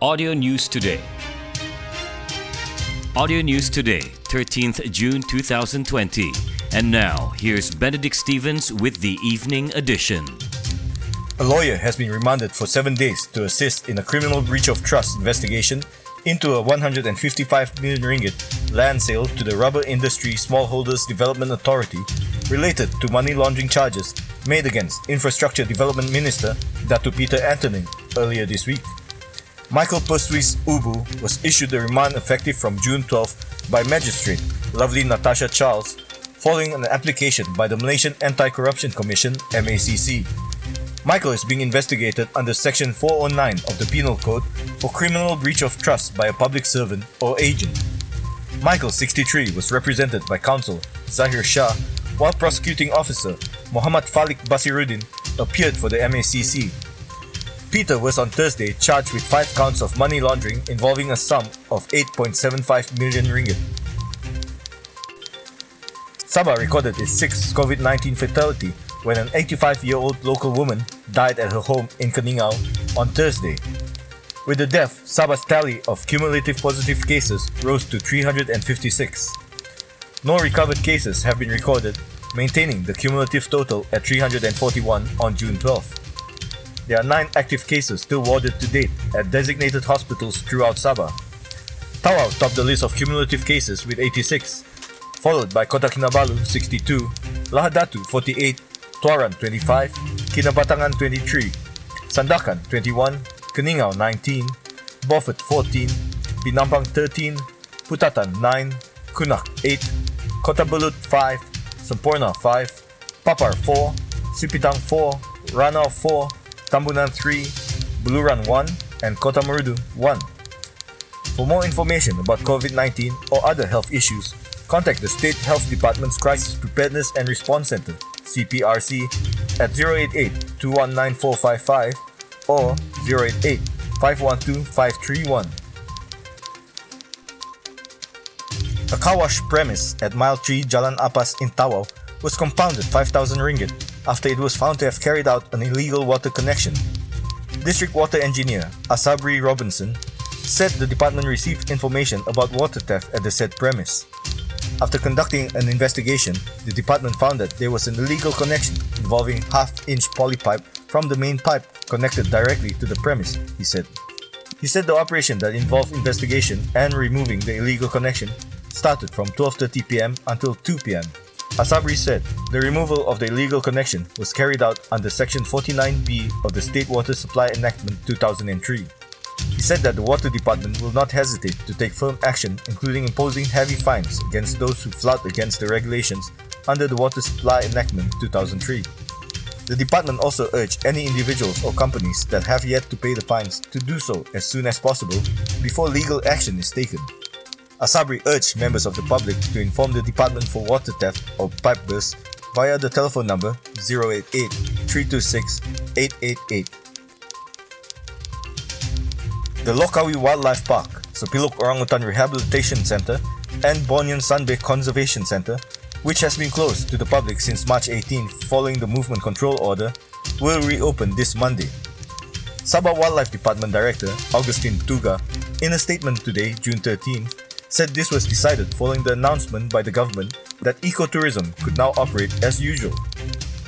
Audio News Today. Audio News Today, 13th June 2020. And now, here's Benedict Stevens with the evening edition. A lawyer has been remanded for seven days to assist in a criminal breach of trust investigation into a 155 million ringgit land sale to the Rubber Industry Smallholders Development Authority related to money laundering charges made against Infrastructure Development Minister Datu Peter Anthony earlier this week. Michael Persuis Ubu was issued a remand effective from June 12 by Magistrate Lovely Natasha Charles following an application by the Malaysian Anti-Corruption Commission MACC. Michael is being investigated under Section 409 of the Penal Code for criminal breach of trust by a public servant or agent. Michael, 63, was represented by counsel Zahir Shah, while prosecuting officer Muhammad Falik Basiruddin appeared for the MACC. Peter was on Thursday charged with five counts of money laundering involving a sum of 8.75 million ringgit. Sabah recorded its sixth COVID 19 fatality when an 85 year old local woman died at her home in Keningau on Thursday. With the death, Sabah's tally of cumulative positive cases rose to 356. No recovered cases have been recorded, maintaining the cumulative total at 341 on June 12. There are nine active cases still warded to date at designated hospitals throughout Sabah. Tawau topped the list of cumulative cases with 86, followed by Kota Kinabalu 62, Lahad Datu 48, Tuaran 25, Kinabatangan 23, Sandakan 21, Keningau 19, Beaufort 14, Penampang 13, Putatan 9, Kunak 8, Kota Belud 5, Semporna 5, Papar 4, Sipitang 4, Ranau 4, Tambunan 3, Beluran 1, and Kota Marudu 1. For more information about COVID 19 or other health issues, contact the State Health Department's Crisis Preparedness and Response Center, CPRC, at 088 219 455 or 088 512 531. A car wash premise at Mile 3 Jalan Apas in Tawau was compounded 5,000 ringgit after it was found to have carried out an illegal water connection. District Water Engineer Asabri Robinson said the department received information about water theft at the said premise. After conducting an investigation, the department found that there was an illegal connection involving half-inch polypipe from the main pipe connected directly to the premise, he said. He said the operation that involved investigation and removing the illegal connection started from 12:30 p.m. until 2 p.m. Asabri said the removal of the illegal connection was carried out under Section 49B of the State Water Supply Enactment 2003. He said that the Water Department will not hesitate to take firm action, including imposing heavy fines against those who flout against the regulations under the Water Supply Enactment 2003. The department also urged any individuals or companies that have yet to pay the fines to do so as soon as possible before legal action is taken. Asabri urged members of the public to inform the Department for Water Theft or Pipe Burst via the telephone number 088 326 888. The Lok Kawi Wildlife Park, Sepilok Orangutan Rehabilitation Center, and Bornean Sun Bear Conservation Center, which has been closed to the public since March 18 following the movement control order, will reopen this Monday. Sabah Wildlife Department Director Augustine Tuuga, in a statement today, June 13, said this was decided following the announcement by the government that ecotourism could now operate as usual.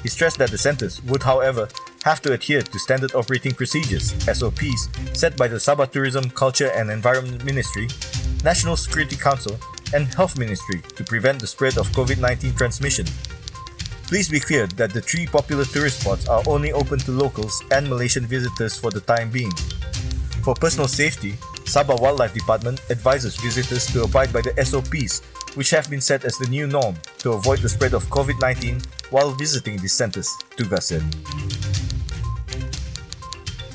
He stressed that the centers would, however, have to adhere to standard operating procedures SOPs set by the Sabah Tourism, Culture and Environment Ministry, National Security Council, and Health Ministry to prevent the spread of COVID-19 transmission. Please be clear that the three popular tourist spots are only open to locals and Malaysian visitors for the time being. For personal safety, Sabah Wildlife Department advises visitors to abide by the SOPs, which have been set as the new norm to avoid the spread of COVID 19 while visiting these centers, Tuuga said.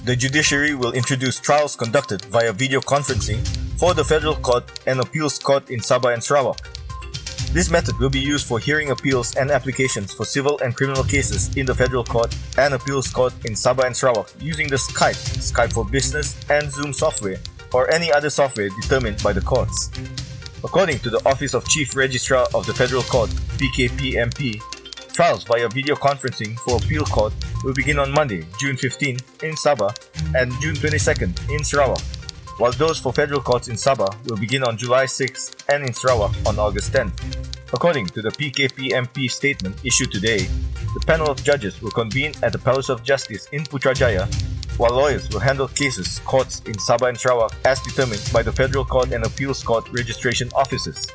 The judiciary will introduce trials conducted via video conferencing for the Federal Court and Appeals Court in Sabah and Sarawak. This method will be used for hearing appeals and applications for civil and criminal cases in the Federal Court and Appeals Court in Sabah and Sarawak using the Skype, Skype for Business, and Zoom software or any other software determined by the courts. According to the Office of Chief Registrar of the Federal Court, PKPMP, trials via video conferencing for Appeal Court will begin on Monday, June 15 in Sabah and June 22 in Sarawak. while those for federal courts in Sabah will begin on July 6 and in Sarawak on August 10. According to the PKPMP statement issued today, the panel of judges will convene at the Palace of Justice in Putrajaya, while lawyers will handle cases courts in Sabah and Sarawak as determined by the Federal Court and Appeals Court registration offices.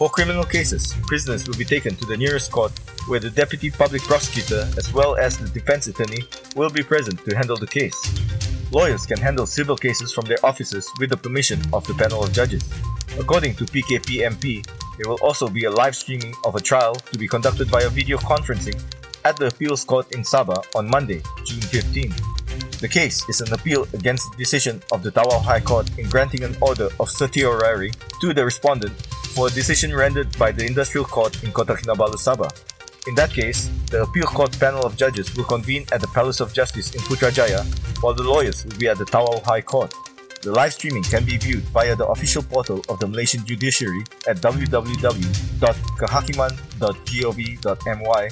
For criminal cases, prisoners will be taken to the nearest court where the deputy public prosecutor as well as the defense attorney will be present to handle the case. Lawyers can handle civil cases from their offices with the permission of the panel of judges. According to PKPMP, there will also be a live streaming of a trial to be conducted via video conferencing at the appeals court in Sabah on Monday, June 15. The case is an appeal against the decision of the Tawau High Court in granting an order of certiorari to the respondent for a decision rendered by the Industrial Court in Kota Kinabalu, Sabah. In that case, the appeal court panel of judges will convene at the Palace of Justice in Putrajaya, while the lawyers will be at the Tawau High Court. The live streaming can be viewed via the official portal of the Malaysian Judiciary at www.kehakiman.gov.my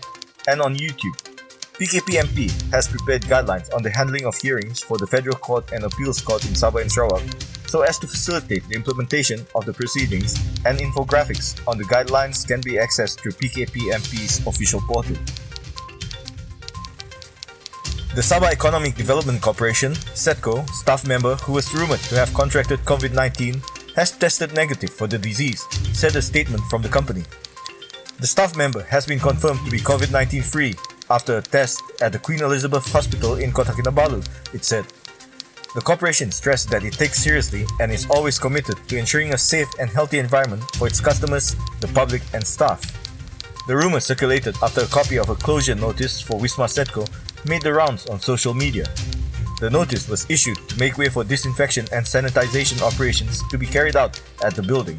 and on YouTube. PKPMP has prepared guidelines on the handling of hearings for the Federal Court and Appeals Court in Sabah and Sarawak so as to facilitate the implementation of the proceedings and infographics on the guidelines can be accessed through PKPMP's official portal. The Sabah Economic Development Corporation, SEDCO, staff member who was rumored to have contracted COVID 19 has tested negative for the disease, said a statement from the company. The staff member has been confirmed to be COVID 19 free after a test at the Queen Elizabeth Hospital in Kota Kinabalu, it said. The corporation stressed that it takes seriously and is always committed to ensuring a safe and healthy environment for its customers, the public, and staff. The rumor circulated after a copy of a closure notice for Wisma Sedco made the rounds on social media. The notice was issued to make way for disinfection and sanitization operations to be carried out at the building.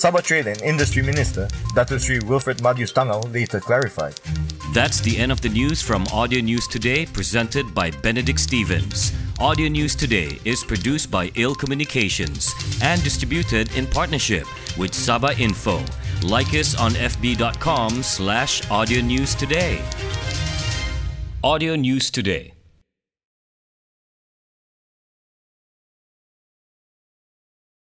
Sabah Trade and Industry Minister Dato Sri Wilfred Madius Tangau later clarified. That's the end of the news from Audio News Today, presented by Benedict Stevens. Audio News Today is produced by Ill Communications and distributed in partnership with Sabah Info. Like us on fb.com slash audio news today. Audio News Today